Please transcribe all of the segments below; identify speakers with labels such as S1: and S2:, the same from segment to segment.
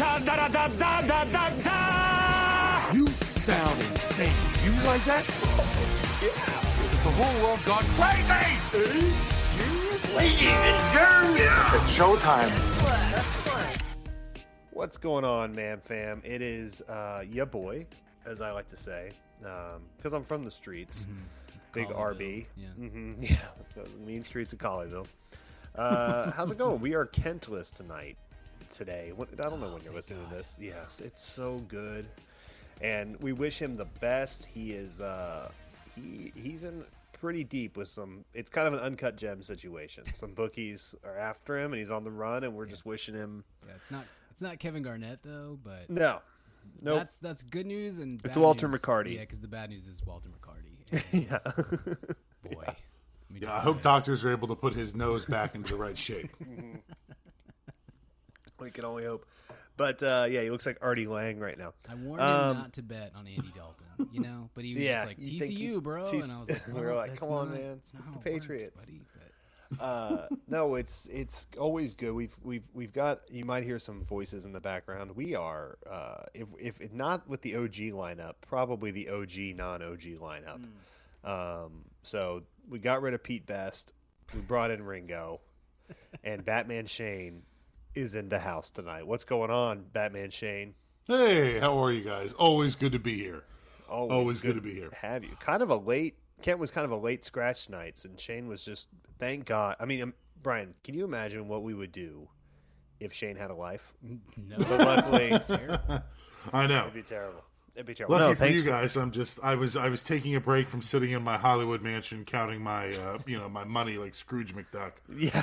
S1: da da da da da da da da. You sound insane. You realize that? Yeah. The whole world gone crazy. Seriously? Yeah. It's showtime.
S2: What's going on, man fam? It is uh, ya boy, as I like to say, because I'm from the streets. Big RB.
S3: Yeah.
S2: hmm yeah, mean streets of Colleyville. Uh, how's it going? We are Kentless tonight, today. What, I don't know when you're listening to this. Yes, it's so good, and we wish him the best. He is uh, he he's in pretty deep with some. It's kind of an uncut gem situation. Some bookies are after him, and he's on the run, and we're just wishing him
S3: Yeah, it's not it's not Kevin Garnett though, but
S2: no, no.
S3: that's that's good news and
S2: It's Walter
S3: news-
S2: McCarty.
S3: Yeah, because the bad news is Walter McCarty.
S2: Yeah.
S3: boy, let
S4: Yeah, I hope
S3: ya.
S4: doctors are able to put his nose back into the right shape.
S2: We can only hope. But uh, yeah, he looks like Artie Lange right now.
S3: I warned him
S2: Um,
S3: not to bet on Andy Dalton, you know, but he was
S2: Yeah,
S3: just like TCU,
S2: he-
S3: bro,
S2: TC
S3: and I was like,
S2: we were like, come on, man,
S3: it's
S2: the
S3: it works,
S2: Patriots."
S3: buddy,"
S2: Uh, no, it's it's always good. We've we've we've got. You might hear some voices in the background. We are, uh, if if not with the OG lineup, probably the OG non OG lineup. Um, so we got rid of Pete Best. We brought in Ringo, and Batman Shane is in the house tonight. What's going on, Batman Shane?
S4: Hey, how are you guys? Always good to be here.
S2: Always,
S4: Always good to be here.
S2: Have you? Kind of a late. Kent was kind of a late scratch nights, and Shane was just. Thank God. I mean, um, Brian, can you imagine what we would do if Shane had a life?
S3: no,
S2: But luckily,
S4: I know.
S2: it'd be terrible. It'd be terrible.
S4: Lucky
S2: no,
S4: for you guys, I'm just I was I was taking a break from sitting in my Hollywood mansion counting my uh, you know my money like Scrooge McDuck.
S2: Yeah,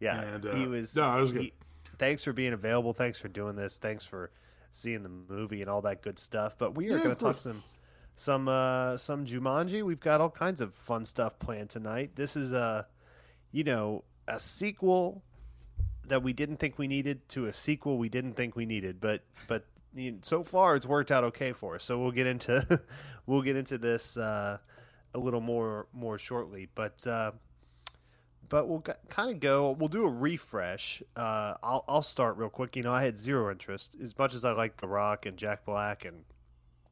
S2: yeah.
S4: And, uh,
S2: he was.
S4: no, I was good.
S2: he- thanks for being available. Thanks for doing this. Thanks for seeing the movie and all that good stuff. But we are
S4: Yeah,
S2: going to talk some some uh some Jumanji. We've got all kinds of fun stuff planned tonight. This is a you know a sequel that we didn't think we needed to a sequel we didn't think we needed. But but you know, so far it's worked out okay for us. So we'll get into we'll get into this uh, a little more more shortly. But uh, but we'll kind of go. We'll do a refresh. Uh, I'll I'll start real quick. You know, I had zero interest as much as I like The Rock and Jack Black, and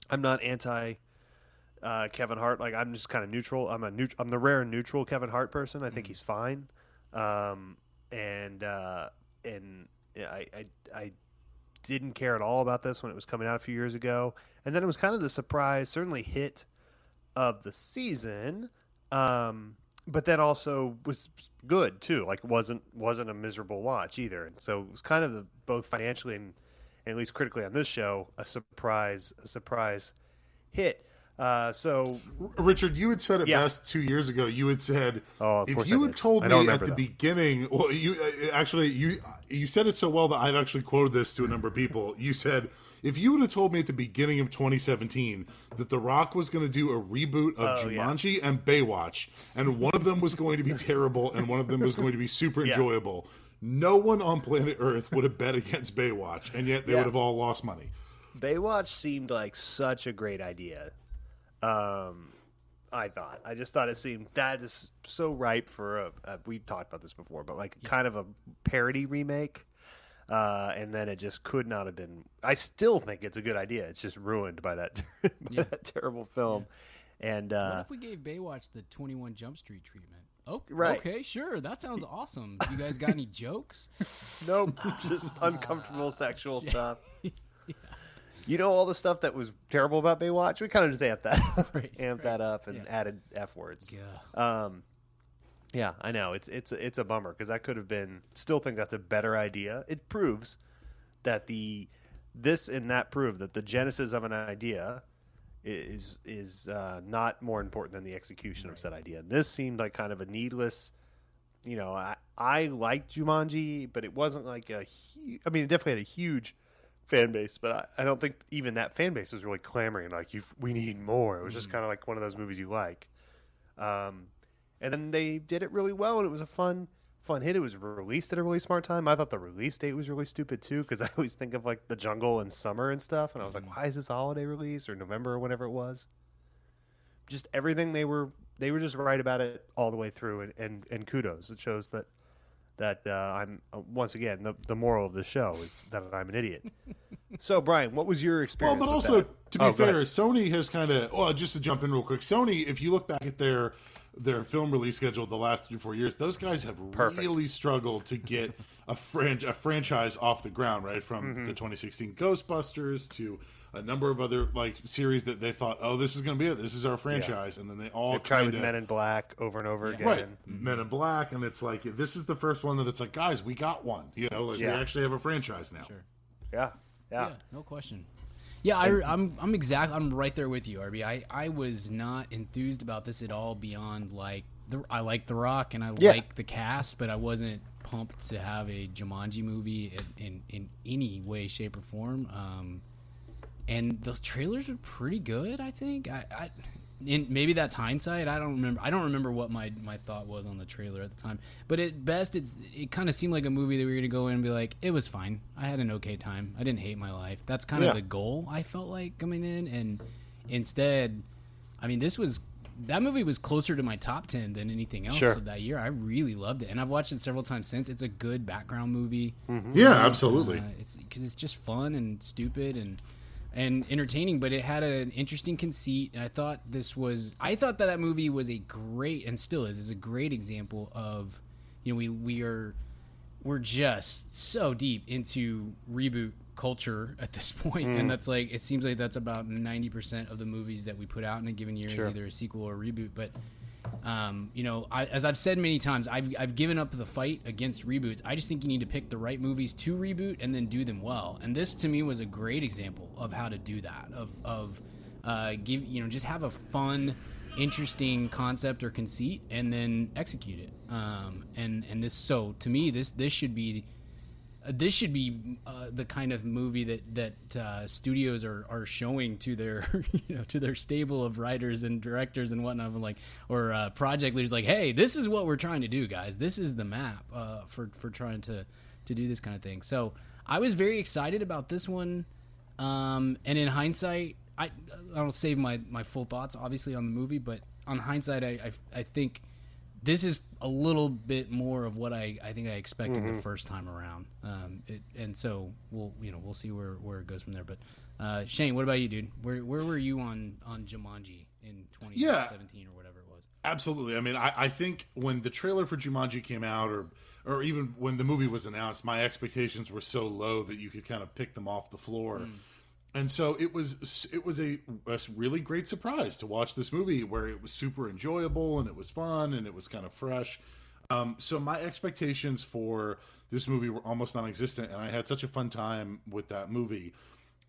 S2: I'm not anti uh, Kevin Hart. Like I'm just kind of neutral. I'm a neut- I'm the rare neutral Kevin Hart person. I think he's fine. Um, and uh, and I, I I didn't care at all about this when it was coming out a few years ago, and then it was kind of the surprise, certainly hit of the season. Um, but then also was good too. Like wasn't wasn't a miserable watch either. And so it was kind of the both financially and, and at least critically on this show a surprise a surprise hit. Uh, so
S4: Richard, you had said it
S2: Yeah.
S4: best two years ago. You had said
S2: Oh,
S4: if you
S2: I
S4: had
S2: did.
S4: told me at the
S2: that.
S4: beginning, well, you uh, actually you you said it so well that I've actually quoted this to a number of people. You said if you would have told me at the beginning of 2017 that The Rock was going to do a reboot of
S2: Oh, yeah.
S4: Jumanji and Baywatch, and one of them was going to be terrible and one of them was going to be super
S2: Yeah.
S4: enjoyable, no one on planet Earth would have bet against Baywatch, and yet they
S2: Yeah.
S4: would have all lost money.
S2: Baywatch seemed like such a great idea. Um, I thought. I just thought it seemed that is so ripe for a. a we've talked about this before, but like kind of a parody remake. Uh, and then it just could not have been. I still think it's a good idea. It's just ruined by that, by
S3: Yeah.
S2: that terrible film. And
S3: what
S2: uh,
S3: if we gave Baywatch the 21 Jump Street treatment? Oh,
S2: Right.
S3: okay, sure. That sounds awesome. You guys got any jokes?
S2: nope, just uncomfortable sexual stuff. You know all the stuff that was terrible about Baywatch. We kind of just amped that,
S3: Right,
S2: amped
S3: right.
S2: that up, and
S3: Yeah.
S2: added f words.
S3: Yeah.
S2: Um, yeah, I know it's it's it's a bummer because that could have been. Still think that's a better idea. It proves that the this and that prove that the genesis of an idea is is uh, not more important than the execution of said idea. This seemed like kind of a needless. You know, I I liked Jumanji, but it wasn't like a. Hu- I mean, it definitely had a huge fan base, but I, I don't think even that fan base was really clamoring like you. We need more. It was just kind of like one of those movies you like. Um, and then they did it really well, and it was a fun, fun hit. It was released at a really smart time. I thought the release date was really stupid too, because I always think of like the jungle and summer and stuff, and I was like, why is this holiday release or November or whatever it was? Just everything they were they were just right about it all the way through, and and, and kudos. It shows that that uh, I'm uh, once again the, the moral of the show is that I'm an idiot. so Brian, what was your experience?
S4: Well, but
S2: with
S4: also
S2: that?
S4: to be
S2: Oh,
S4: fair. Sony has kind of well, just to jump in real quick. Sony, if you look back at their their film release schedule the last three four years, those guys have
S2: Perfect.
S4: really struggled to get a fran- a franchise off the ground. Right from
S2: Mm-hmm.
S4: the 2016 Ghostbusters to a number of other like series that they thought, oh, this is going to be it. This is our franchise, and then they all
S2: They've tried with Men in Black over and over again.
S4: Right, Men in Black, and it's like this is the first one that it's like, guys, we got one. You know, like
S2: Yeah.
S4: we actually have a franchise now.
S3: Sure.
S2: Yeah, yeah.
S3: Yeah, no question. Yeah, I, I'm I'm exact. I'm right there with you, RB. I, I was not enthused about this at all. Beyond like the I like The Rock and I
S2: Yeah.
S3: like the cast, but I wasn't pumped to have a Jumanji movie in in, in any way, shape, or form. Um, and those trailers were pretty good. I think. I, I and maybe that's hindsight. I don't remember. I don't remember what my, my thought was on the trailer at the time. But at best, it's it kind of seemed like a movie that we were going to go in and be like, it was fine. I had an okay time. I didn't hate my life. That's kind
S2: Yeah.
S3: of the goal. I felt like coming in, and instead, I mean, this was that movie was closer to my top ten than anything else
S2: Sure.
S3: of that year. I really loved it, and I've watched it several times since. It's a good background movie.
S4: Yeah, absolutely.
S3: Uh, it's because it's just fun and stupid and and entertaining, but it had an interesting conceit. And I thought this was, I thought that that movie was a great and still is is a great example of, you know, we we are we're just so deep into reboot culture at this point,
S2: Mm.
S3: and that's like it seems like that's about ninety percent of the movies that we put out in a given year
S2: Sure.
S3: is either a sequel or a reboot, but um, you know, I, as I've said many times, I've, I've given up the fight against reboots. I just think you need to pick the right movies to reboot and then do them well. And this, to me, was a great example of how to do that. Of of uh, give you know just have a fun, interesting concept or conceit and then execute it. Um, and and this so to me this this should be this should be uh, the kind of movie that that uh, studios are, are showing to their you know to their stable of writers and directors and whatnot, like or uh, project leaders, like, hey, this is what we're trying to do, guys. This is the map uh, for for trying to to do this kind of thing. So I was very excited about this one, um, and in hindsight, I I don't save my my full thoughts obviously on the movie, but on hindsight, I I, I think this is a little bit more of what I, I think I expected
S2: Mm-hmm.
S3: the first time around. Um, it, and so we'll you know we'll see where, where it goes from there. But uh, Shane, what about you, dude? Where where were you on on Jumanji in 2017 or whatever it was?
S4: Absolutely. I mean, I, I think when the trailer for Jumanji came out, or or even when the movie was announced, my expectations were so low that you could kind of pick them off the floor. And so it was it was a, a really great surprise to watch this movie where it was super enjoyable and it was fun and it was kind of fresh. Um, so my expectations for this movie were almost non-existent, and I had such a fun time with that movie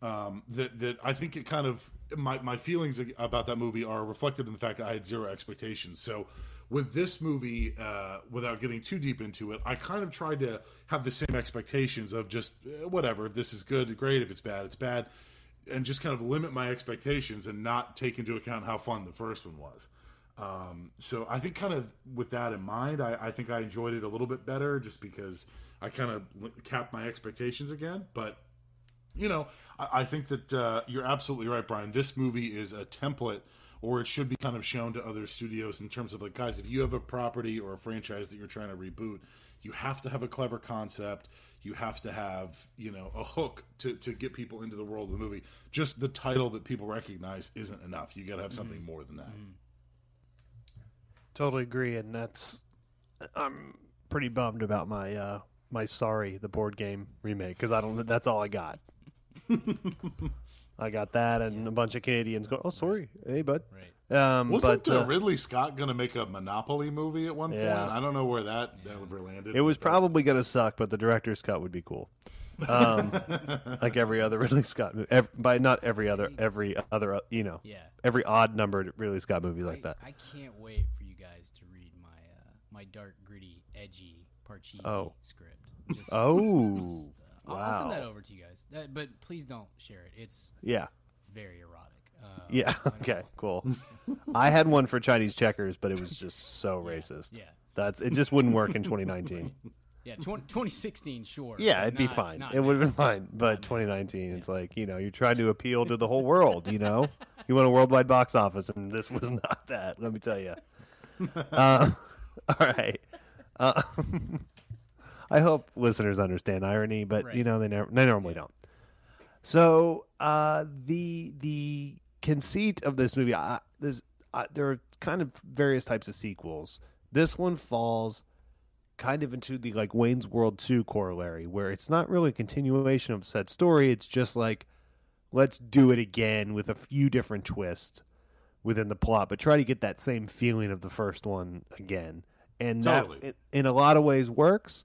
S4: um, that that I think it kind of my my feelings about that movie are reflected in the fact that I had zero expectations. So with this movie, uh, without getting too deep into it, I kind of tried to have the same expectations of just eh, whatever. If this is good, great. If it's bad, it's bad, and just kind of limit my expectations and not take into account how fun the first one was. Um, so I think kind of with that in mind, I, I think I enjoyed it a little bit better just because I kind of capped my expectations again. But you know, I, I think that uh, you're absolutely right, Brian. This movie is a template, or it should be kind of shown to other studios in terms of like, guys, if you have a property or a franchise that you're trying to reboot, you have to have a clever concept. You have to have, you know, a hook to, to get people into the world of the movie. Just the title that people recognize isn't enough. You got to have something more than that.
S2: Totally agree, and that's I'm pretty bummed about my uh my sorry the board game remake because I don't that's all I got. I got that and a bunch of Canadians going, "Oh, sorry, hey bud."
S3: Right.
S2: Um,
S4: Wasn't
S2: but
S4: uh,
S2: uh,
S4: Ridley Scott going to make a Monopoly movie at one
S2: Yeah.
S4: point? I don't know where that ever landed.
S2: it was
S4: but-
S2: probably going to suck, but the director's cut would be cool. Um, like every other Ridley Scott movie, by not every other, every other, uh, you know,
S3: Yeah.
S2: every odd numbered Ridley Scott movie like that.
S3: I can't wait for you guys to read my uh, my dark, gritty, edgy Parcheesi
S2: Oh.
S3: script. Just,
S2: Oh,
S3: I'll, I'll send that over to you guys. That, but please don't share it. It's
S2: yeah,
S3: very erotic. Uh,
S2: yeah, okay, cool. I had one for Chinese checkers, but it was just so racist.
S3: Yeah.
S2: That's it. Just wouldn't work in 2019.
S3: Yeah, 20, 2016, sure.
S2: Yeah, it'd be fine. It would have been fine. But 2019, it's like you know, you're trying to appeal to the whole world. You know, you want a worldwide box office, and this was not that. Let me tell you. Uh, all right. Uh, I hope listeners understand irony, but
S3: Right.
S2: you know they never they normally don't. So uh, the the conceit of this movie, I, there's uh, there are kind of various types of sequels. This one falls kind of into the like Wayne's World 2 corollary where it's not really a continuation of said story, it's just like let's do it again with a few different twists within the plot, but try to get that same feeling of the first one again. And
S4: Totally.
S2: that in, in a lot of ways works.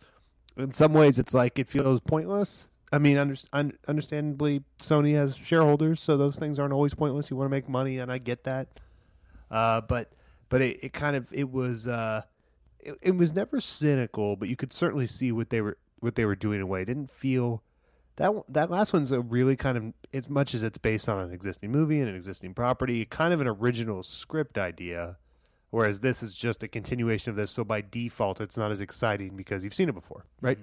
S2: In some ways it's like it feels pointless. I mean, under, un, understandably, Sony has shareholders, so those things aren't always pointless. You want to make money, and I get that. Uh, but but it, it kind of it was uh, it, it was never cynical, but you could certainly see what they were what they were doing away. It didn't feel that that last one's a really kind of as much as it's based on an existing movie and an existing property, kind of an original script idea. Whereas this is just a continuation of this, so by default, it's not as exciting because you've seen it before, right?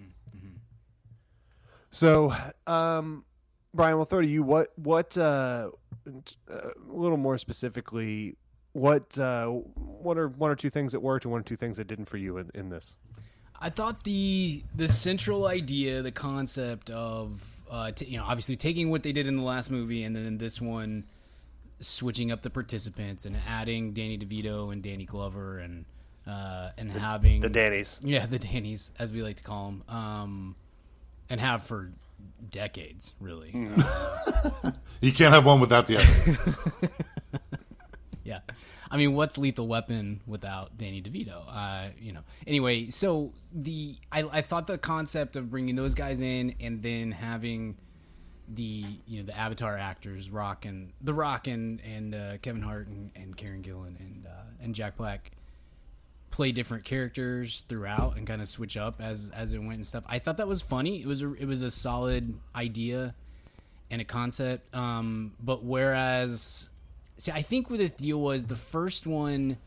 S2: So, um, Brian, we'll throw to you. What, what, uh, uh, a little more specifically, what, uh, what are one or two things that worked and one or two things that didn't for you in, in this?
S3: I thought the the central idea, the concept of uh, t- you know obviously taking what they did in the last movie and then in this one switching up the participants and adding Danny DeVito and Danny Glover and uh, and having
S2: The Dannies.
S3: yeah the Dannies as we like to call them um, and have for decades really Uh,
S4: You can't have one without the other.
S3: yeah. I mean, what's Lethal Weapon without Danny DeVito? Uh, you know. Anyway, so the I, I thought the concept of bringing those guys in and then having the you know the Avatar actors, Rock and The Rock and and uh, Kevin Hart and, and Karen Gillan and uh, and Jack Black play different characters throughout and kind of switch up as as it went and stuff. I thought that was funny. It was a it was a solid idea and a concept. Um, but whereas, see, I think what the deal was the first one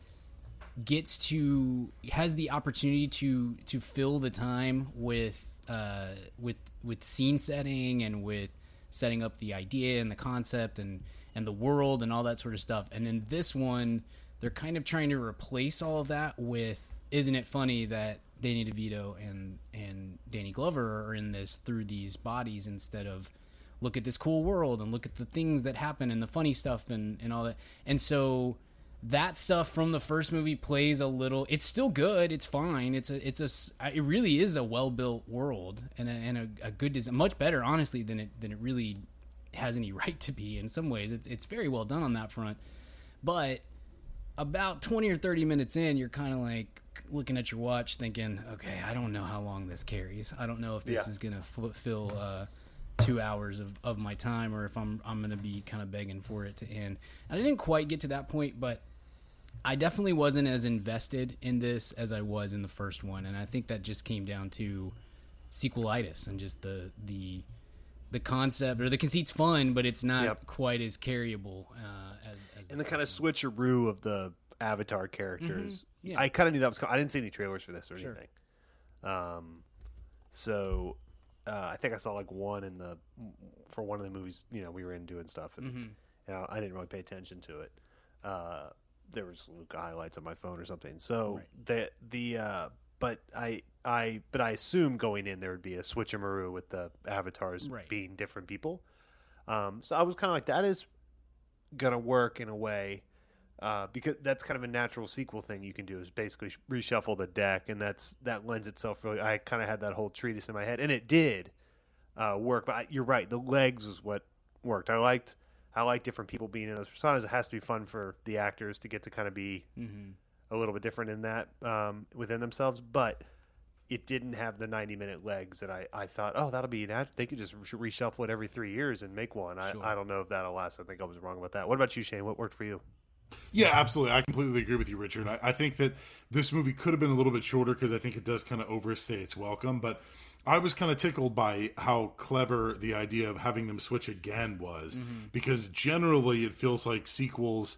S3: gets to has the opportunity to to fill the time with uh, with with scene setting and with setting up the idea and the concept and and the world and all that sort of stuff. And then this one, they're kind of trying to replace all of that with. Isn't it funny that Danny DeVito and and Danny Glover are in this through these bodies instead of look at this cool world and look at the things that happen and the funny stuff and, and all that. And so that stuff from the first movie plays a little it's still good it's fine it's a it's a it really is a well built world and a, and a, a good design much better honestly than it than it really has any right to be in some ways it's it's very well done on that front but about 20 or 30 minutes in you're kind of like looking at your watch thinking okay i don't know how long this carries i don't know if this
S2: Yeah.
S3: is going to fulfill uh, two hours of, of my time or if i'm, I'm going to be kind of begging for it to end And i didn't quite get to that point but i definitely wasn't as invested in this as i was in the first one and i think that just came down to sequelitis and just the the the concept or the conceit's fun but it's not
S2: Yep.
S3: quite as carryable uh, as, as
S2: And the kind of switcheroo of the Avatar characters.
S3: Mm-hmm. Yeah.
S2: I kind of knew that was. I didn't see any trailers for this or
S3: Sure.
S2: anything. Um, so uh, I think I saw like one in the for one of the movies. You know, we were in doing stuff, and
S3: Mm-hmm.
S2: you know, I didn't really pay attention to it. Uh, there was Luka highlights on my phone or something. So
S3: Right.
S2: the the uh, but I I but I assume going in there would be a switcheroo with the avatars
S3: Right.
S2: being different people. Um, so I was kind of like that is gonna work in a way uh, because that's kind of a natural sequel thing you can do is basically sh- reshuffle the deck, and that's that lends itself really. I kind of had that whole treatise in my head, and it did uh, work. But I, you're right, the legs was what worked. I liked I like different people being in those personas. It has to be fun for the actors to get to kind of be
S3: Mm-hmm.
S2: A little bit different in that um, within themselves, but. It didn't have the 90 minute legs that I, I thought, oh, that'll be nat- They could just reshuffle it every three years and make one. I,
S3: Sure.
S2: I don't know if that'll last. I think I was wrong about that. What about you, Shane? What worked for you?
S4: Yeah, absolutely. I completely agree with you, Richard. I, I think that this movie could have been a little bit shorter because I think it does kind of overstay its welcome. But I was kind of tickled by how clever the idea of having them switch again was because generally it feels like sequels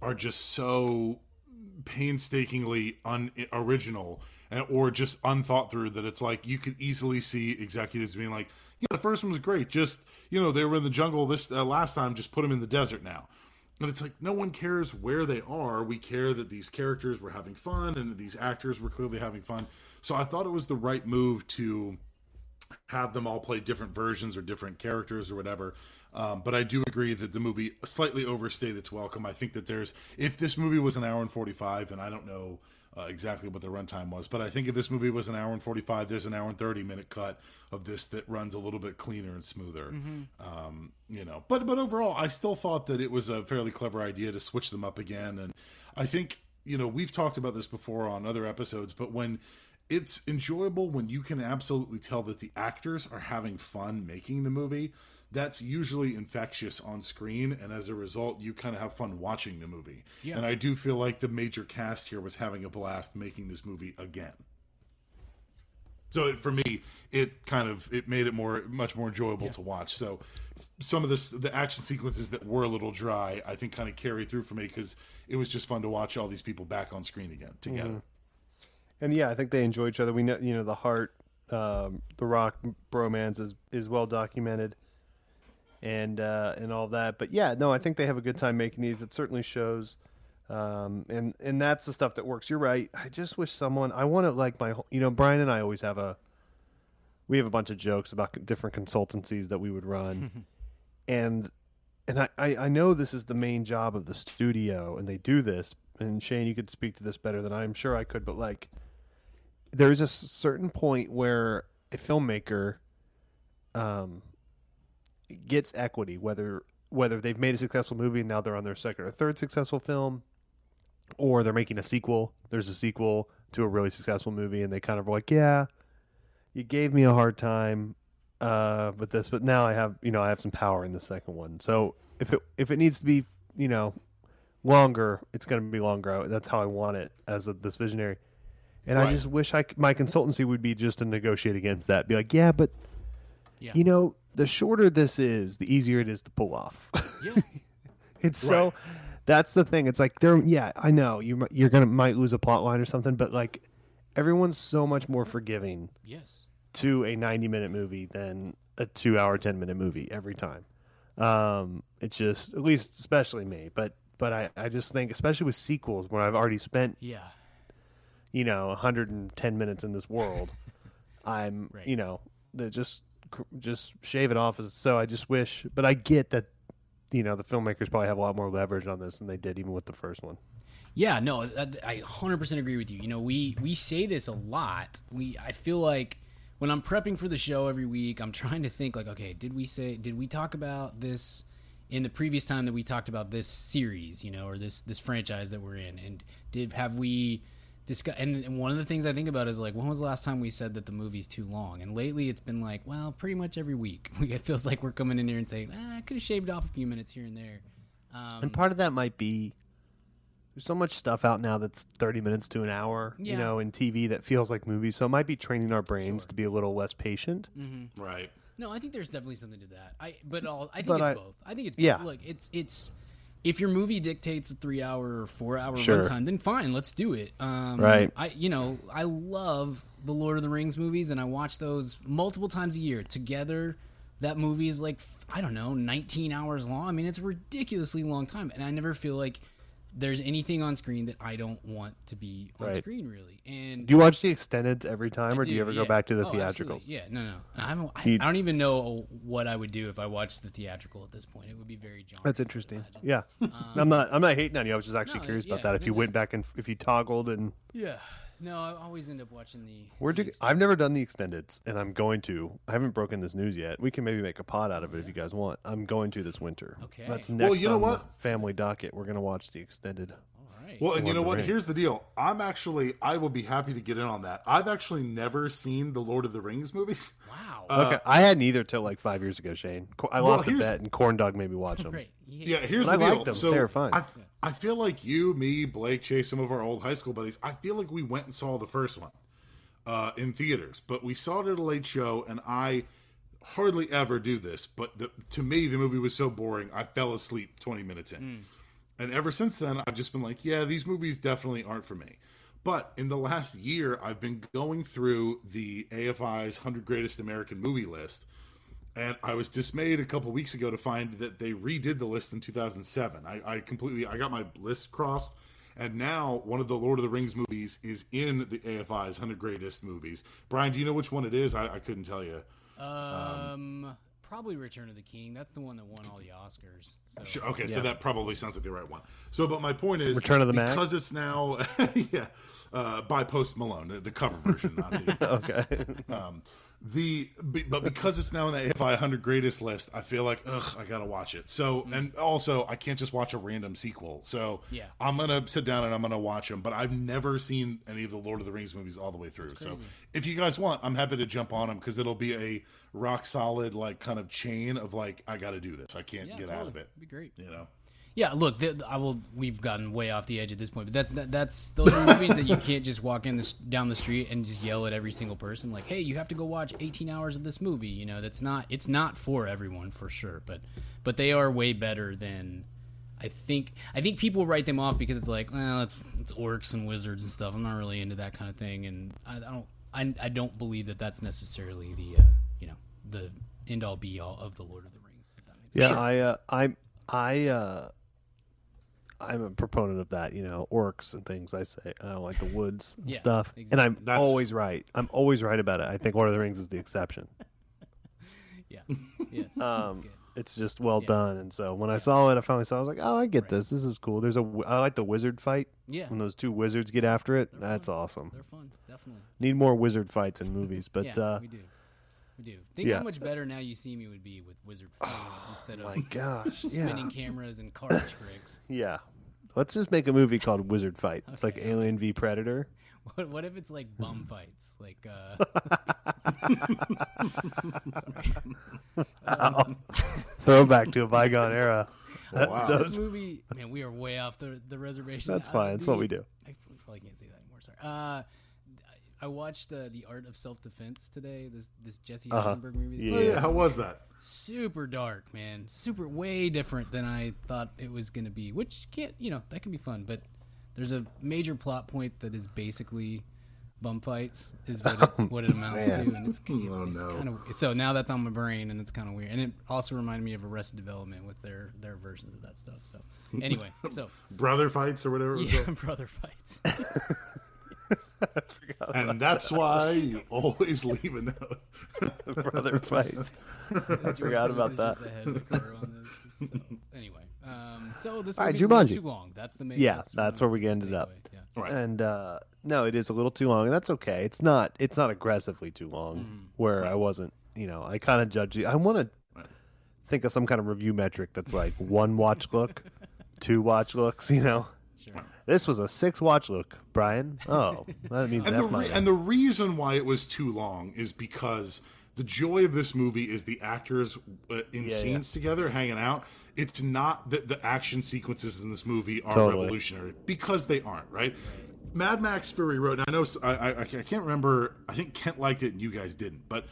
S4: are just so painstakingly unoriginal or just unthought through that it's like you could easily see executives being like, yeah, the first one was great. Just, you know, they were in the jungle this uh, last time, just put them in the desert now. And it's like no one cares where they are. We care that these characters were having fun and these actors were clearly having fun. So I thought it was the right move to have them all play different versions or different characters or whatever. Um, but I do agree that the movie slightly overstayed its welcome. I think that there's if this movie was an hour and forty five, and I don't know uh, exactly what the runtime was, but I think if this movie was an hour and forty five, there's an hour and thirty minute cut of this that runs a little bit cleaner and smoother. Um, you know, but but overall, I still thought that it was a fairly clever idea to switch them up again, and I think you know we've talked about this before on other episodes, but when it's enjoyable when you can absolutely tell that the actors are having fun making the movie. That's usually infectious on screen, and as a result, you kind of have fun watching the movie.
S3: Yeah.
S4: And I do feel like the major cast here was having a blast making this movie again. So it, for me, it kind of it made it more much more enjoyable to watch. So some of this the action sequences that were a little dry, I think, kind of carried through for me because it was just fun to watch all these people back on screen again together. Mm-hmm.
S2: And yeah, I think they enjoy each other. We know, you know, the Hart, um, the Rock bromance is is well documented, and uh, and all that. But yeah, no, I think they have a good time making these. It certainly shows, um, and and that's the stuff that works. You're right. I just wish someone. I want to like my, whole- you know, Brian and I always have a. We have a bunch of jokes about different consultancies that we would run, and and I, I I know this is the main job of the studio, and they do this. And Shane, you could speak to this better than I'm sure I could, but like, there's a certain point where a filmmaker um, gets equity, whether whether they've made a successful movie and now they're on their second or third successful film, or they're making a sequel. There's a sequel to a really successful movie, and they kind of are like, yeah, you gave me a hard time uh, with this, but now I have you know I have some power in the second one. So if it if it needs to be you know longer, it's going to be longer. That's how I want it as a, this visionary. And I just wish I my consultancy would be just to negotiate against that. Be like, yeah, but
S3: Yeah.
S2: you know, the shorter this is, the easier it is to pull off.
S3: Yeah.
S2: it's so. That's the thing. It's like there. Yeah, I know you you're gonna might lose a plot line or something, but like everyone's so much more forgiving
S3: yes.
S2: to a 90 minute movie than a two hour 10 minute movie every time um it's just at least especially me but but i i just think especially with sequels where i've already spent
S3: Yeah.
S2: You know 110 minutes in this world i'm
S3: Right.
S2: you know that just just shave it off as so i just wish but i get that you know the filmmakers probably have a lot more leverage on this than they did even with the first one
S3: Yeah, no, uh, I 100% agree with you. You know, we we say this a lot. We I feel like when I'm prepping for the show every week, I'm trying to think like, okay, did we say did we talk about this in the previous time that we talked about this series, you know, or this this franchise that we're in and did have we discuss and, and one of the things I think about is like when was the last time we said that the movie's too long? And lately it's been like, well, pretty much every week. It feels like we're coming in here and saying, ah, I could have shaved off a few minutes here and there. Um,
S2: and part of that might be there's so much stuff out now that's 30 minutes to an hour you know in tv that feels like movies so it might be training our brains to be a little less patient
S4: Right.
S3: No, I think there's definitely something to that. I but all I think
S2: But
S3: it's
S2: I-
S3: both. I think it's
S2: Yeah.
S3: both. Look, it's it's if your movie dictates a three hour or four hour
S2: Sure.
S3: runtime, then fine, let's do it. Um,
S2: Right.
S3: I you know I love the Lord of the Rings movies, and I watch those multiple times a year together. That movie is like I don't know, 19 hours long. I mean, it's a ridiculously long time, and I never feel like there's anything on screen that I don't want to be on
S2: Right.
S3: screen, really. And
S2: do you watch the extended every time
S3: I
S2: or do, you ever go back to the
S3: Oh,
S2: theatricals
S3: absolutely. Yeah, no, no. I, haven't, I, I don't even know what I would do if I watched the theatrical at this point. It would be very jarring.
S2: that's interesting
S3: imagine.
S2: yeah i'm not i'm not hating on you i was just actually
S3: Um, No,
S2: curious about that if you went back and if you toggled and
S3: Yeah. No, I always end up watching the.
S2: you
S3: the
S2: i've never done the extendeds and i'm going to i haven't broken this news yet we can maybe make a pod out of it if you guys want i'm going to this winter
S3: Okay.
S2: that's
S3: Well,
S2: next
S4: you know what?
S2: family docket we're going to watch the extended
S3: right.
S4: Well, and you know what?
S2: Rings.
S4: Here's the deal. I'm actually, I will be happy to get in on that. I've actually never seen the Lord of the Rings movies.
S3: wow.
S2: okay i hadn't either till like five years ago shane i
S4: Uh, Well,
S2: lost a bet and corn dog made me watch them
S3: Great. Yeah.
S4: Yeah, here's
S2: But
S4: the
S2: I
S4: deal.
S2: liked them.
S4: So
S2: They were fun.
S4: I, I feel like you, me, Blake, Chase, some of our old high school buddies. I feel like we went and saw the first one uh, in theaters, but we saw it at a late show, and I hardly ever do this. But the, to me, the movie was so boring, I fell asleep 20 minutes in. And ever since then, I've just been like, yeah, these movies definitely aren't for me. But in the last year, I've been going through the AFI's 100 Greatest American Movie list. And I was dismayed a couple weeks ago to find that they redid the list in 2007. I, I completely, I got my list crossed, And now one of the Lord of the Rings movies is in the AFI's 100 Greatest Movies. Brian, do you know which one it is? I, I couldn't tell you.
S3: Um, probably Return of the King. That's the one that won all the Oscars. So.
S4: Sure, okay, so that probably sounds like the right one. So, but my point is,
S2: Return of the Mac?
S4: because it's now, yeah, uh, by Post Malone, the, the cover version, not the.
S2: Okay.
S4: Um, the but because it's now in the AFI 100 greatest list, I feel like ugh, I gotta watch it. So mm. and also I can't just watch a random sequel. So
S3: Yeah.
S4: I'm gonna sit down and I'm gonna watch them. But I've never seen any of the Lord of the Rings movies all the way through. So if you guys want, I'm happy to jump on them because it'll be a rock solid like kind of chain of like I got to do this. I can't
S3: Yeah,
S4: get
S3: totally.
S4: out of it.
S3: It'd be great.
S4: You know.
S3: Yeah, look, th- I will. We've gotten way off the edge at this point, but that's that, that's those are movies that you can't just walk in this down the street and just yell at every single person like, "Hey, you have to go watch 18 hours of this movie." You know, that's not it's not for everyone for sure, but but they are way better than I think. I think people write them off because it's like, well, it's it's orcs and wizards and stuff. I'm not really into that kind of thing, and I, I don't I, I don't believe that that's necessarily the uh, you know the end all be all of the Lord of the Rings. If that makes
S2: Yeah. I uh, I'm I uh I'm a proponent of that, you know, orcs and things. I say I don't like the woods and
S3: Yeah,
S2: stuff, and I'm
S4: That's-
S2: always right. I'm always right about it. I think Lord of the Rings is the exception.
S3: Yeah. Yes.
S2: Um,
S3: good.
S2: it's just well
S3: Yeah.
S2: done, and so when I saw it, I finally saw. it, I was like, oh, I get
S3: Right.
S2: this. This is cool. There's a I like the wizard fight
S3: Yeah.
S2: when those two wizards get after it.
S3: They're
S2: That's
S3: fun.
S2: awesome.
S3: They're fun, definitely.
S2: Need more wizard fights in movies, but
S3: yeah,
S2: uh,
S3: we do. We do. Think
S2: yeah.
S3: how much better now you see me would be with wizard fights instead of
S2: my gosh, yeah,
S3: spinning cameras and card tricks.
S2: yeah. Let's just make a movie called Wizard Fight. It's like Alien v Predator.
S3: What, what if it's like bum fights? Like, uh, sorry.
S2: Throwback to a bygone era. That-
S4: wow.
S3: this movie, man, we are way off the the reservation.
S2: That's
S3: Uh,
S2: fine. That's what we do.
S3: I probably can't say that anymore. Sorry. Uh, I watched uh, the Art of Self Defense today. This this Jesse
S2: Uh-huh.
S3: Eisenberg movie.
S2: Yeah.
S4: Oh, yeah, how was that?
S3: super dark, man. Super way different than I thought it was gonna be. Which can't you know that can be fun, but there's a major plot point that is basically bum fights is what it, what it amounts to, and it's, it's,
S4: Oh,
S3: it's
S4: no.
S3: kind of so now that's on my brain and it's kind of weird. And it also reminded me of Arrested Development with their their versions of that stuff. So anyway, so
S4: Brother fights or whatever. It was
S3: yeah, brother fights.
S4: And that's why you always leave a note.
S2: Brother fights. I forgot about that.
S3: just ahead of the curve on this. So, anyway, um, so this
S2: All right,
S3: movie's a
S2: Jumanji.
S3: too long. That's the main.
S2: Yeah,
S3: that's,
S2: that's where we
S3: that's the
S2: ended up.
S3: Yeah.
S4: Right.
S2: And uh, no, it is a little too long, and that's okay. It's not. It's not aggressively too long.
S3: Mm-hmm.
S2: Where I wasn't. You know, I kind of judge you. I want to
S4: Right.
S2: think of some kind of review metric that's like one watch look, two watch looks. You know,
S3: Sure.
S2: this was a six watch look, Brian. Oh, that means
S4: and
S2: F
S4: the, re- and the reason why it was too long is because the joy of this movie is the actors uh, in
S2: Yeah,
S4: scenes together hanging out it's not that the action sequences in this movie are
S2: Totally.
S4: revolutionary because they aren't right mad max fury road and i know I can't remember i think kent liked it and you guys didn't but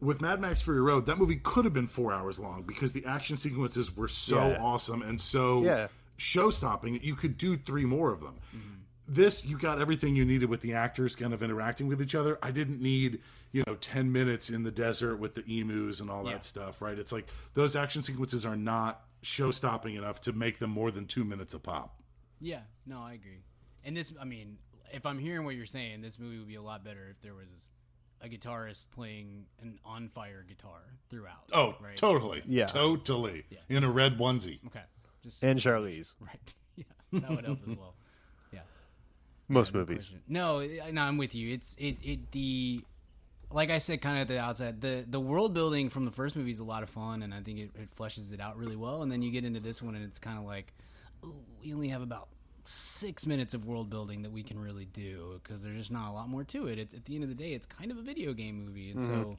S4: with Mad Max Fury Road, that movie could have been four hours long because the action sequences were so
S2: Yeah.
S4: awesome and so
S2: Yeah.
S4: Show stopping that you could do three more of them. Mm-hmm. This, you got everything you needed with the actors kind of interacting with each other. I didn't need, you know, 10 minutes in the desert with the emus and all that stuff, right? It's like those action sequences are not show stopping enough to make them more than two minutes a pop.
S3: Yeah, no, I agree. And this, I mean, if I'm hearing what you're saying, this movie would be a lot better if there was a guitarist playing an on fire guitar throughout.
S4: Oh,
S3: right?
S4: totally.
S2: Yeah.
S4: Totally. In a red onesie.
S3: Okay, just
S2: and Charlize,
S3: right. Yeah, that would help as well. Yeah.
S2: most
S3: no
S2: movies.
S3: question. No, I- no, I'm with you. It's it it the like I said kind of at the outset, the the world building from the first movie is a lot of fun, and I think it, it fleshes it out really well. And then you get into this one, and it's kind of like, ooh, we only have about six minutes of world building that we can really do because there's just not a lot more to it. At, at the end of the day, it's kind of a video game movie, and so mm-hmm.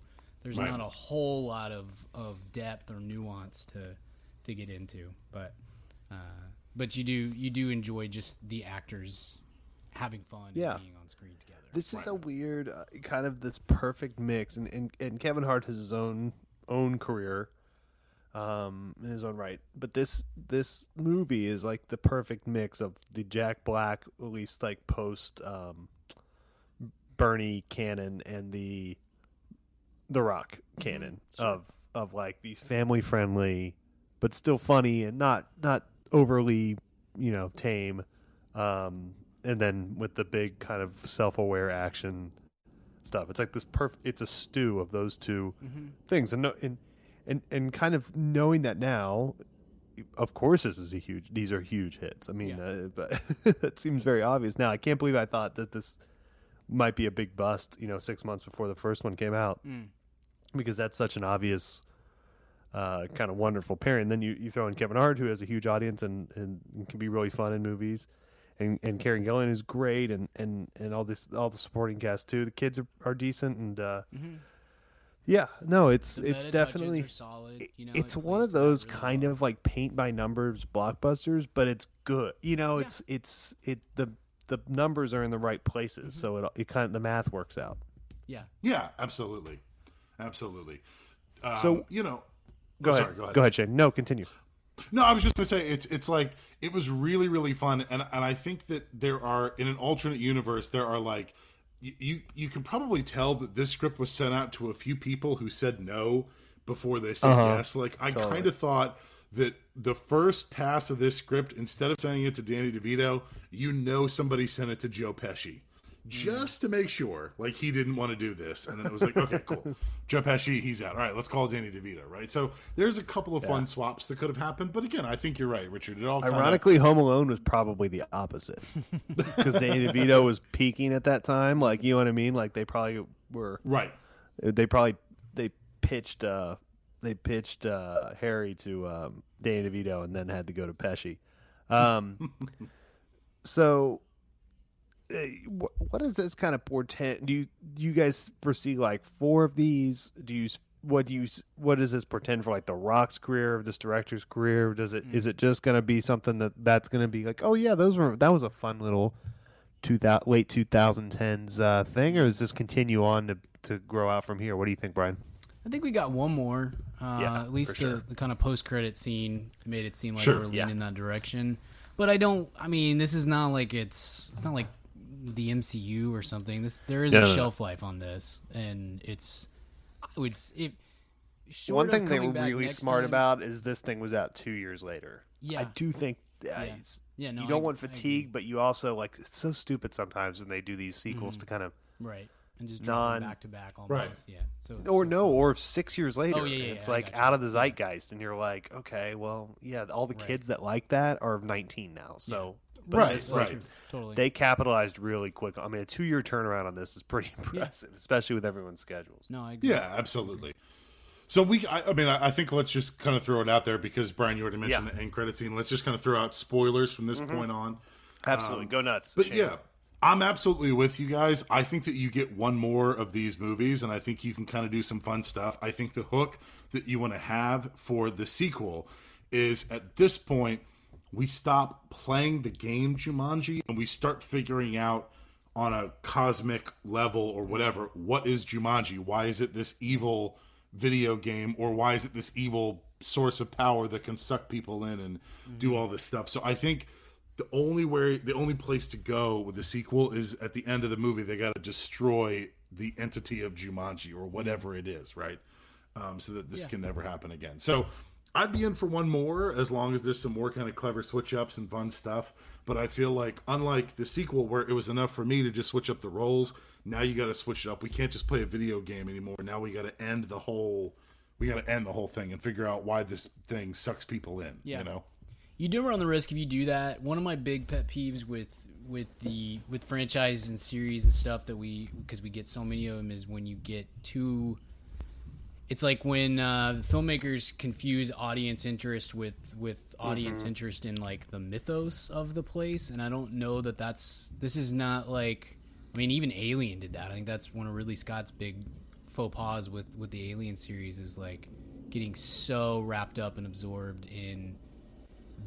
S3: there's
S4: Right.
S3: not a whole lot of of depth or nuance to to get into, but. Uh, but you do you do enjoy just the actors having fun
S2: Yeah.
S3: and being on screen together.
S2: This is a weird uh, kind of this perfect mix, and, and and Kevin Hart has his own own career, um, in his own right. But this this movie is like the perfect mix of the Jack Black, at least like post um, Bernie canon, and the the Rock canon of of like these family friendly, but still funny and not not overly you know tame um, and then with the big kind of self-aware action stuff. It's like this perfect. It's a stew of those 2 things, and no, and and and kind of knowing that now. Of course, this is a huge. These are huge hits. I mean,
S3: Yeah.
S2: uh, but it seems very obvious now. I can't believe I thought that this might be a big bust. You know, six months before the first one came out,
S3: Mm.
S2: because that's such an obvious, uh, kind of wonderful pairing. then you, you throw in Kevin Hart, who has a huge audience and, and can be really fun in movies, and and Karen Gillan is great, and, and, and all this all the supporting cast too. The kids are, are decent, and uh, yeah, no, it's
S3: The
S2: it's definitely
S3: are solid. You know,
S2: it's
S3: it
S2: one of those
S3: really
S2: kind
S3: well.
S2: of like paint by numbers blockbusters, but it's good. You know,
S3: Yeah.
S2: it's it's it the the numbers are in the right places,
S3: Mm-hmm.
S2: so it it kind of the math works out.
S3: yeah.
S4: Yeah, absolutely, absolutely. Um,
S2: So-
S4: you know,
S2: Go ahead,
S4: sorry, go ahead.
S2: go ahead, Shane. No, continue.
S4: No, I was just gonna say it's it's like it was really really fun, and and I think that there are in an alternate universe there are like y- you you can probably tell that this script was sent out to a few people who said no before they said
S2: Uh-huh.
S4: yes. Like I kind of thought that the first pass of this script, instead of sending it to Danny DeVito, you know somebody sent it to Joe Pesci. Just to make sure, like he didn't want to do this, and then it was like, okay, cool. Joe Pesci, he's out. All right, let's call Danny DeVito, right? So there's a couple of fun swaps that could have happened, but again, I think you're right, Richard. It all kinda-
S2: Ironically, Home Alone was probably the opposite because Danny DeVito was peaking at that time. Like, you know what I mean? Like, they probably were.
S4: right?
S2: They probably they pitched uh they pitched uh Harry to um, Danny DeVito and then had to go to Pesci. Um, so. Uh, What does this kind of portend? Do you do you guys foresee like four of these? Do you what do you what does this portend for like the Rock's career, this director's career? Does it is it just going to be something that that's going to be like, oh yeah, those were that was a fun little two thousand late two thousand tens uh, thing, or does this continue on to to grow out from here? What do you think, Brian?
S3: I think we got one more. Uh,
S2: Yeah,
S3: at least the,
S2: sure.
S3: the kind of post credit scene made it seem like
S4: Sure,
S3: we're
S2: yeah.
S3: leaning that direction. But I don't. I mean, this is not like it's. It's not like the MCU or something. This there is
S2: No,
S3: a
S2: no, no.
S3: shelf life on this, and it's. I would if. short
S2: One thing they were really smart
S3: time-
S2: about is this thing was out two years later.
S3: Yeah.
S2: I do think uh, it's-
S3: Yeah, no,
S2: you don't
S3: I-
S2: want fatigue, but you also like it's so stupid sometimes when they do these sequels
S3: Mm-hmm.
S2: to kind of
S3: right and just drop
S2: non-
S3: back to back almost.
S4: Right.
S3: Yeah. So
S2: or
S3: so-
S2: no, or six years later,
S3: Oh, yeah, yeah,
S2: it's
S3: yeah, I
S2: like out of the zeitgeist, and you're like, okay, well, yeah, all the
S3: Right.
S2: kids that like that are 19 now, so but
S4: Right,
S2: this,
S4: right.
S2: like,
S3: totally.
S2: They capitalized really quick. I mean, a two year turnaround on this is pretty impressive, especially with everyone's schedules.
S3: no, I agree.
S4: Yeah, absolutely. So we, I, I mean, I, I think let's just kind of throw it out there because Brian, you already mentioned
S2: Yeah.
S4: the end credit scene. Let's just kind of throw out spoilers from this mm-hmm. point on.
S2: Absolutely, um, go nuts.
S4: But
S2: Shane.
S4: yeah, I'm absolutely with you guys. I think that you get one more of these movies, and I think you can kind of do some fun stuff. I think the hook that you want to have for the sequel is at this point, we stop playing the game Jumanji and we start figuring out on a cosmic level or whatever what is Jumanji? Why is it this evil video game or why is it this evil source of power that can suck people in and do all this stuff? So I think the only way the only place to go with the sequel is at the end of the movie they got to destroy the entity of Jumanji or whatever it is, right? Um, so that this can never happen again. So I'd be in for one more as long as there's some more kind of clever switch ups and fun stuff. But I feel like unlike the sequel where it was enough for me to just switch up the roles, now you got to switch it up. We can't just play a video game anymore. Now we got to end the whole. We got to end the whole thing and figure out why this thing sucks people in.
S3: Yeah.
S4: You know.
S3: you do run the risk if you do that. One of my big pet peeves with with the with franchises and series and stuff that we because we get so many of them is when you get too. It's like when uh, filmmakers confuse audience interest with with audience interest in like the mythos of the place, and I don't know that that's this is not like. I mean, even Alien did that. I think that's one of Ridley Scott's big faux pas with with the Alien series is like getting so wrapped up and absorbed in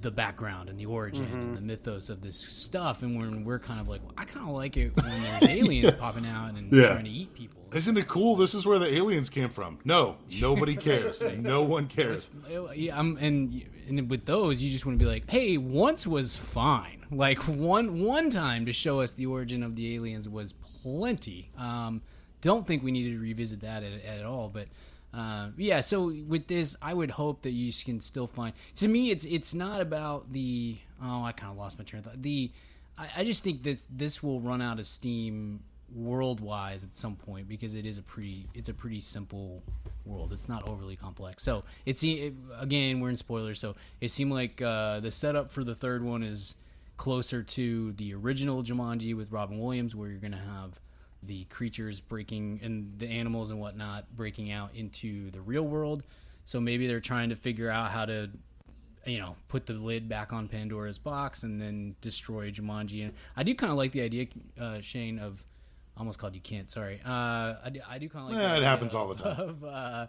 S3: the background and the origin and the mythos of this stuff, and when we're kind of like, well, I kind of like it when there's aliens popping out and
S4: Yeah.
S3: trying to eat people.
S4: Isn't it cool? This is where the aliens came from. No, nobody cares. no one cares.
S3: Yeah, I'm, and and with those, you just want to be like, hey, once was fine. Like one one time to show us the origin of the aliens was plenty. Um, don't think we needed to revisit that at, at all, but. Uh, yeah, so with this, I would hope that you can still find. To me, it's it's not about the. Oh, I kind of lost my train of thought. The I, I just think that this will run out of steam world wise at some point because it is a pretty it's a pretty simple world. It's not overly complex. So it's it, again we're in spoilers. So it seemed like uh, the setup for the third one is closer to the original Jumanji with Robin Williams, where you're going to have the creatures breaking and the animals and whatnot breaking out into the real world. So maybe they're trying to figure out how to, you know, put the lid back on Pandora's box and then destroy Jumanji. And I do kind of like the idea, uh, Shane, of almost called you can't. Sorry, uh, I, do, I do kind of like.
S4: Yeah, it happens all the time.
S3: Of, uh,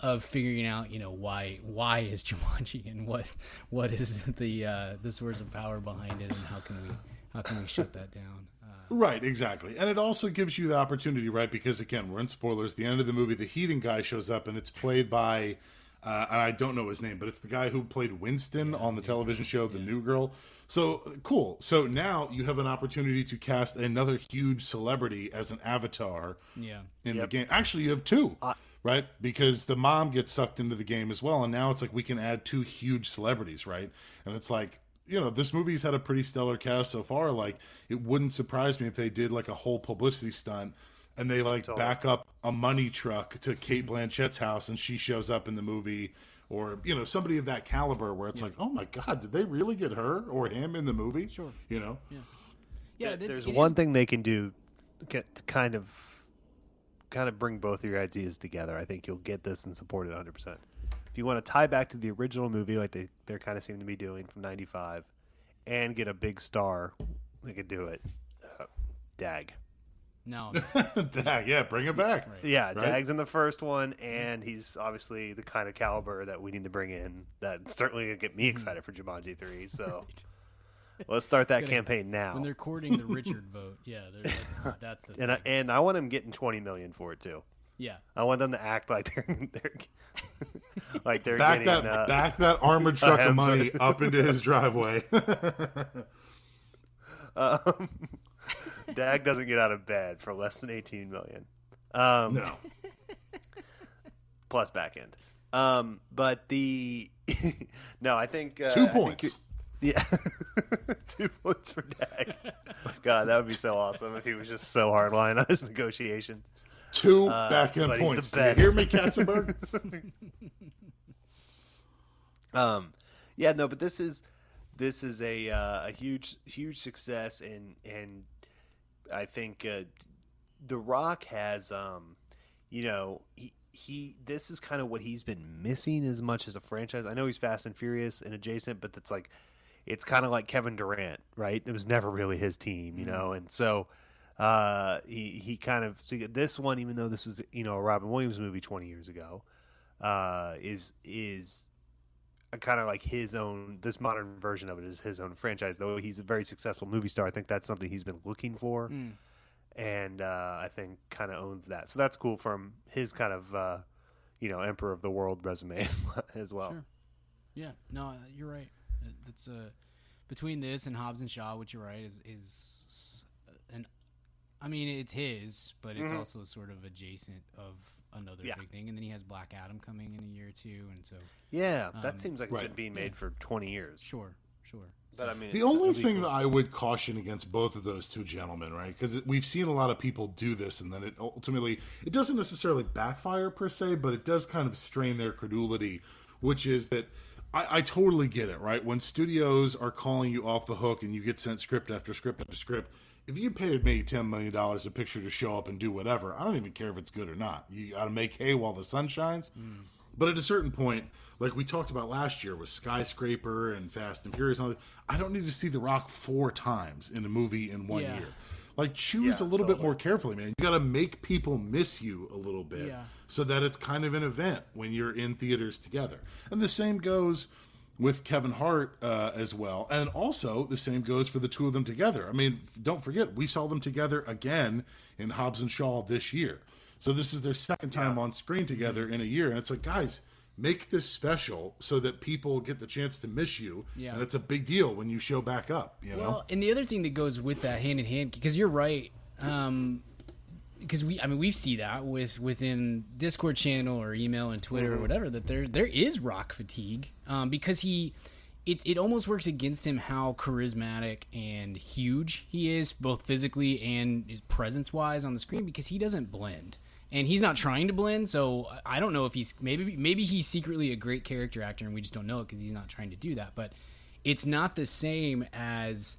S3: of figuring out, you know, why why is Jumanji and what what is the uh, the source of power behind it, and how can we how can we shut that down? Uh,
S4: Right, exactly. And it also gives you the opportunity, right? Because again, we're in spoilers. The end of the movie, the heating guy shows up, and it's played by, uh, and I don't know his name, but it's the guy who played Winston on the television show The New Girl. So cool. So now you have an opportunity to cast another huge celebrity as an avatar
S3: yeah.
S4: in the game. Actually, you have two,
S2: Uh,
S4: right? Because the mom gets sucked into the game as well, and now it's like we can add two huge celebrities, right? And it's like you know, this movie's had a pretty stellar cast so far. Like, it wouldn't surprise me if they did like a whole publicity stunt and they like back up a money truck to Cate Blanchett's house and she shows up in the movie. Or you know somebody of that caliber, where it's like, oh my god, did they really get her or him in the movie? Sure, you know,
S3: Yeah, that's-
S2: There's one
S3: is-
S2: thing they can do get to kind of kind of bring both of your ideas together. I think you'll get this and support it 100%. If you want to tie back to the original movie like they they kind of seem to be doing from 95 and get a big star, they could do it. Uh, Dag.
S3: No,
S4: Dag, yeah, bring it back.
S2: Yeah,
S4: Right?
S2: Dag's in the first one, and he's obviously the kind of caliber that we need to bring in. That certainly gonna get me excited for Jumanji three. So let's start that
S3: Gotta-
S2: campaign now.
S3: when they're courting the Richard vote, yeah, that's, that's the thing.
S2: And I, and I want him getting twenty million for it too.
S3: yeah.
S2: I want them to act like they're they're like they're
S4: Back
S2: getting
S4: that
S2: uh,
S4: back that armored truck of money up into his driveway.
S2: um, Dag doesn't get out of bed for less than eighteen million. Um,
S4: no,
S2: plus back end. Um, but the no, I think uh,
S4: two
S2: I think
S4: points.
S2: yeah, two points for Dag. God, that would be so awesome if he was just so hardline on his negotiations.
S4: Two
S2: Uh,
S4: back end points. Did you hear me, Katzenberg?
S2: Um, yeah, no, but this is this is a uh, a huge huge success, and and I think uh, The Rock has, um, you know, he he this is kind of what he's been missing as much as a franchise. I know he's Fast and Furious and adjacent, but it's like it's kind of like Kevin Durant, right? It was never really his team, you know, and so. Uh, he he kind of so this one, even though this was you know a Robin Williams movie twenty years ago, uh, is is kind of like his own this modern version of it is his own franchise though he's a very successful movie star i think that's something he's been looking for
S3: Mm.
S2: and uh, i think kind of owns that so that's cool from his kind of uh, you know emperor of the world resume as well-
S3: Sure. Yeah, no, uh, you're right. It- It's uh, between this and Hobbs and Shaw, which you're right is is an. I mean, it's his, but it's
S2: Mhm.
S3: also sort of adjacent of another
S2: Yeah.
S3: big thing. And then he has Black Adam coming in a year or two, and so
S2: yeah that
S3: Um,
S2: seems like it's been being made for 20 years
S3: sure, sure.
S2: but i mean
S4: The only
S2: it'll
S4: thing
S2: cool.
S4: that I would caution against both of those two gentlemen, right? Because we've seen a lot of people do this, and then it ultimately it doesn't necessarily backfire per se, but it does kind of strain their credulity, which is that I, I totally get it, right? When studios are calling you off the hook and you get sent script after script after script, if you paid me ten million dollars a picture to show up and do whatever, I don't even care if it's good or not. You got to make hay while the sun shines. Mm. But at a certain point, like we talked about last year with Skyscraper and Fast and Furious, and all that, I don't need to see The Rock four times in a movie in one
S3: Yeah.
S4: year. Like choose
S2: Yeah,
S4: a little bit more carefully, man. You got to make people miss you a little bit,
S3: Yeah.
S4: so that it's kind of an event when you're in theaters together. And the same goes with Kevin Hart uh, as well, and also the same goes for the two of them together. I mean, don't forget we saw them together again in Hobbs and Shaw this year. So this is their second time on screen together in a year, and it's like, guys, make this special so that people get the chance to miss you,
S3: Yeah.
S4: and it's a big deal when you show back up. You know,
S3: Well, and the other thing that goes with that hand in hand, because you're right, um, because we, I mean, we see that with within Discord channel or email and Twitter or whatever that there there is rock fatigue, um, because he it, it almost works against him how charismatic and huge he is, both physically and his presence wise on the screen, because he doesn't blend. And he's not trying to blend, so I don't know if he's maybe maybe he's secretly a great character actor, and we just don't know it because he's not trying to do that. But it's not the same as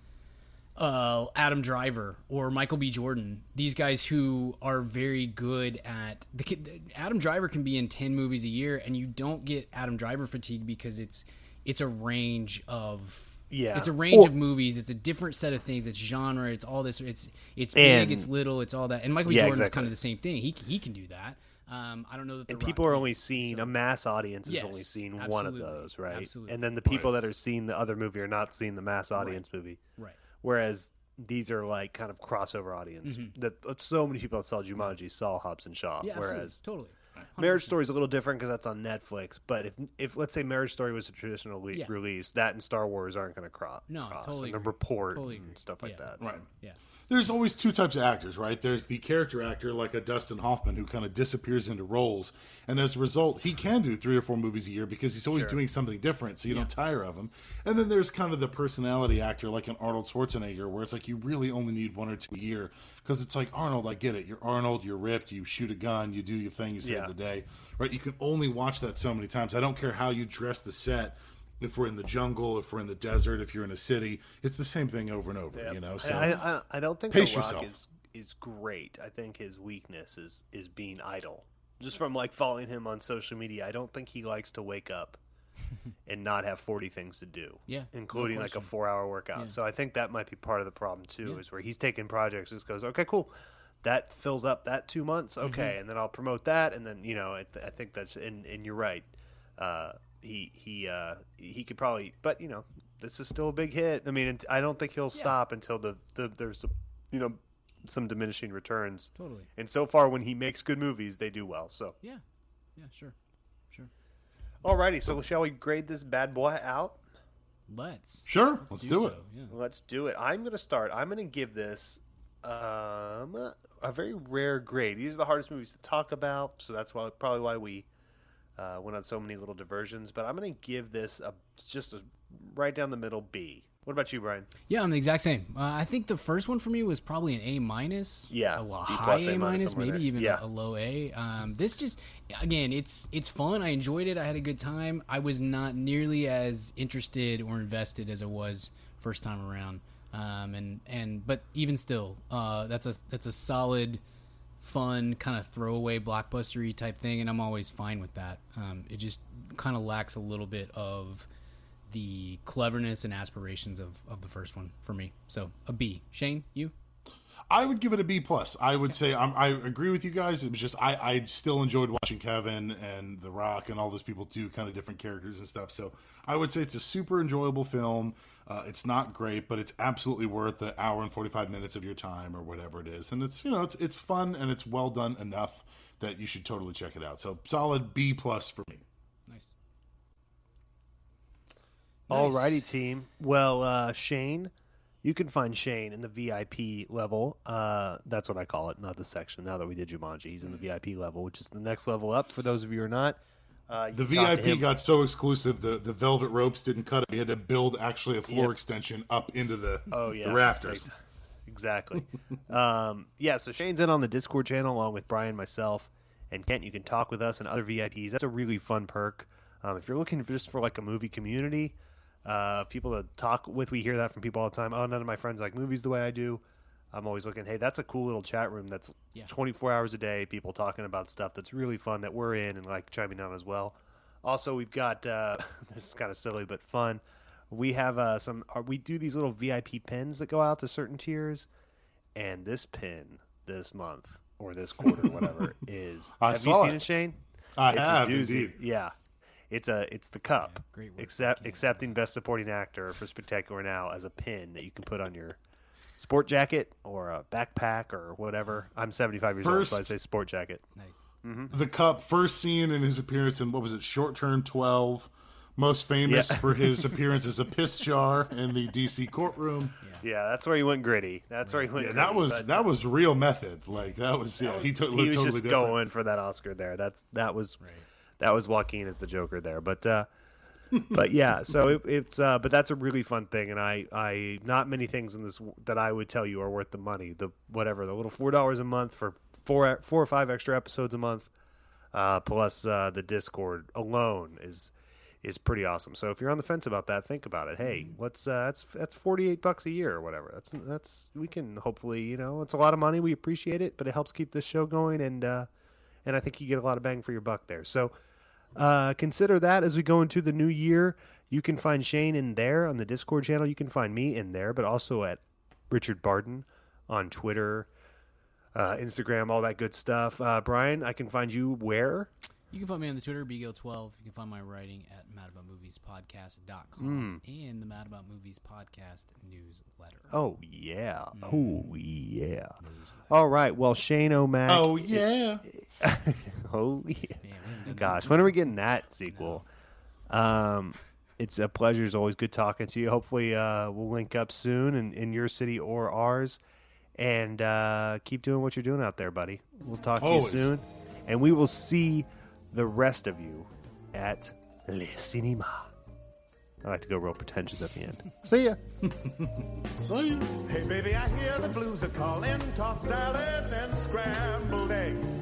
S3: uh, Adam Driver or Michael B. Jordan. These guys who are very good at the kid. Adam Driver can be in ten movies a year, and you don't get Adam Driver fatigue because it's it's a range of
S2: Yeah.
S3: it's a range
S2: Or-
S3: of movies. It's a different set of things. It's genre. It's all this. It's it's
S2: And-
S3: big. It's little. It's all that. And Michael B.
S2: Yeah,
S3: Jordan's
S2: exactly.
S3: kind of the same thing. He he can do that. Um, I don't know that the
S2: and people are only seeing
S3: So-
S2: a mass audience is
S3: Yes,
S2: only seeing one of those, right?
S3: absolutely.
S2: And then the people
S4: Right.
S2: that are seeing the other movie are not seeing the mass audience movie.
S3: right.
S2: Whereas these are like kind of crossover audience. That that so many people that saw Jumanji saw Hobbs and Shaw.
S3: Mm-hmm. Yeah, absolutely.
S2: whereas
S3: totally.
S2: Marriage Story is a little different because that's on Netflix. But if if let's say Marriage Story was a traditional le-
S3: Yeah.
S2: release, that and Star Wars aren't going to cro-
S3: No,
S2: cross.
S3: totally
S2: and the report
S3: Totally
S2: and stuff like
S3: Yeah.
S2: that.
S4: Right.
S3: Yeah.
S4: There's always two types of actors, right? There's the character actor, like a Dustin Hoffman, who kind of disappears into roles, and as a result, he can do three or four movies a year because he's always doing something different, so you don't tire of him. And then there's kind of the personality actor, like an Arnold Schwarzenegger, where it's like you really only need one or two a year because it's like Arnold, I get it, you're Arnold, you're ripped, you shoot a gun, you do your thing, you save
S2: Yeah.
S4: the day, right? You can only watch that so many times. I don't care how you dress the set. If we're in the jungle, if we're in the desert, if you're in a city, it's the same thing over and over. You know, so
S2: I, I, I don't think
S4: Pace
S2: The Rock
S4: yourself.
S2: is is great. I think his weakness is is being idle. Just from like following him on social media, I don't think he likes to wake up and not have forty things to do.
S3: Yeah, no
S2: including like a four hour workout.
S3: Yeah.
S2: So I think that might be part of the problem too.
S3: Yeah.
S2: Is where he's taking projects, just goes, okay, cool. That fills up that two months,
S3: Mm-hmm.
S2: okay, and then I'll promote that, and then you know, I, th- I think that's and, and you're right. Uh, he he uh, he could probably, but you know, this is still a big hit. I mean, I don't think he'll stop until the, the there's you know some diminishing returns.
S3: Totally.
S2: And so far, when he makes good movies, they do well. So,
S3: Yeah. Yeah. Sure. Sure.
S2: alrighty. So, shall we grade this bad boy out?
S3: Let's.
S4: sure, let's, do,
S3: so,
S4: it.
S3: Yeah.
S2: Let's do it. I'm going to start. I'm going to give this um, a very rare grade. These are the hardest movies to talk about, so that's why probably why we uh, went on so many little diversions. But I'm going to give this a just a right down the middle B. What about you, Brian?
S3: Yeah, I'm the exact same. Uh, I think the first one for me was probably an A minus.
S2: Yeah,
S3: a high
S2: A minus,
S3: maybe
S2: there.
S3: even
S2: Yeah.
S3: a, a low A. Um, this just again, it's it's fun. I enjoyed it. I had a good time. I was not nearly as interested or invested as I was first time around. Um, and and but even still, uh, that's a that's a solid, fun kind of throwaway blockbustery type thing, and I'm always fine with that. Um, it just kind of lacks a little bit of the cleverness and aspirations of, of the first one for me. So a B. Shane, you?
S4: I would give it a B plus. I would say I'm, I agree with you guys. It was just I, I still enjoyed watching Kevin and The Rock and all those people do kind of different characters and stuff. So I would say it's a super enjoyable film. Uh, it's not great, but it's absolutely worth the hour and forty five minutes of your time or whatever it is. And it's you know it's it's fun and it's well done enough that you should totally check it out. So solid B plus for me.
S3: Nice.
S2: Alrighty, team. Well, uh, Shane, you can find Shane in the VIP level. Uh, that's what I call it, not the section. Now that we did Jumanji, he's in the VIP level, which is the next level up. For those of you who are not, uh,
S4: The
S2: can talk to
S4: VIP got so exclusive the the velvet ropes didn't cut it. We had to build actually a floor
S2: Yep.
S4: extension up into the
S2: Oh yeah,
S4: the rafters.
S2: Right. Exactly. um, yeah, so Shane's in on the Discord channel along with Brian, myself, and Kent. You can talk with us and other VIPs. That's a really fun perk. Um, if you're looking for just for like a movie community, uh, people to talk with, we hear that from people all the time. Oh, none of my friends like movies the way I do. I'm always looking. Hey, that's a cool little chat room. That's
S3: Yeah.
S2: 24 hours a day. People talking about stuff that's really fun that we're in and like chiming in on as well. Also, we've got uh, this is kind of silly but fun. We have uh, some. Uh, we do these little VIP pins that go out to certain tiers, and this pin this month or this quarter, whatever, is.
S4: I
S2: have
S4: saw
S2: you seen
S4: it.
S2: it, Shane?
S4: I
S2: it's
S4: have
S2: a doozy.
S4: indeed.
S2: Yeah, it's a it's the cup.
S3: Yeah, great work,
S2: Accept
S3: Kent.
S2: accepting best supporting actor for Spectacular Now as a pin that you can put on your sport jacket or a backpack or whatever. I'm 75 years old, so I say sport jacket.
S3: Nice. Mm-hmm.
S4: the cup first seen in his appearance in what was it short term 12 most famous
S2: Yeah.
S4: for his appearance as a piss jar in the dc courtroom
S2: Yeah, that's where he went gritty. That's where he went.
S4: yeah that was
S2: but-
S4: that was real method like that was yeah he took
S2: he was
S4: totally
S2: just
S4: different
S2: going for that Oscar there. That's that was
S3: Right.
S2: That was Joaquin as the Joker there. But uh, but yeah, so it, it's uh, but that's a really fun thing, and I I not many things in this that I would tell you are worth the money. The whatever the little four dollars a month for four four or five extra episodes a month, uh, plus uh, the Discord alone is is pretty awesome. So if you're on the fence about that, think about it. Hey, what's uh, that's that's forty eight bucks a year or whatever. That's that's we can hopefully you know it's a lot of money. We appreciate it, but it helps keep this show going, and uh, and I think you get a lot of bang for your buck there. So uh, consider that as we go into the new year. You can find Shane in there on the Discord channel. You can find me in there, but also at Richard Barden on Twitter, uh, Instagram, all that good stuff. Uh, Brian, I can find you where?
S3: You can find me on the Twitter, BGO12. You can find my writing at madaboutmoviespodcast.com mm. and the Mad About Movies podcast newsletter.
S2: Oh, yeah. Mm. Oh, yeah. Newsletter. All right. Well, Shane O'Mac.
S4: Oh, yeah.
S2: oh, yeah. Yeah Gosh, when are we getting that sequel? Um, it's a pleasure. It's always good talking to you. Hopefully, uh, we'll link up soon in, in your city or ours. And uh, keep doing what you're doing out there, buddy. We'll talk to you soon. And we will see the rest of you at Le Cinema. I like to go real pretentious at the end. See ya.
S4: See ya.
S5: Hey, baby, I hear the blues are calling. Toss salad and scrambled eggs.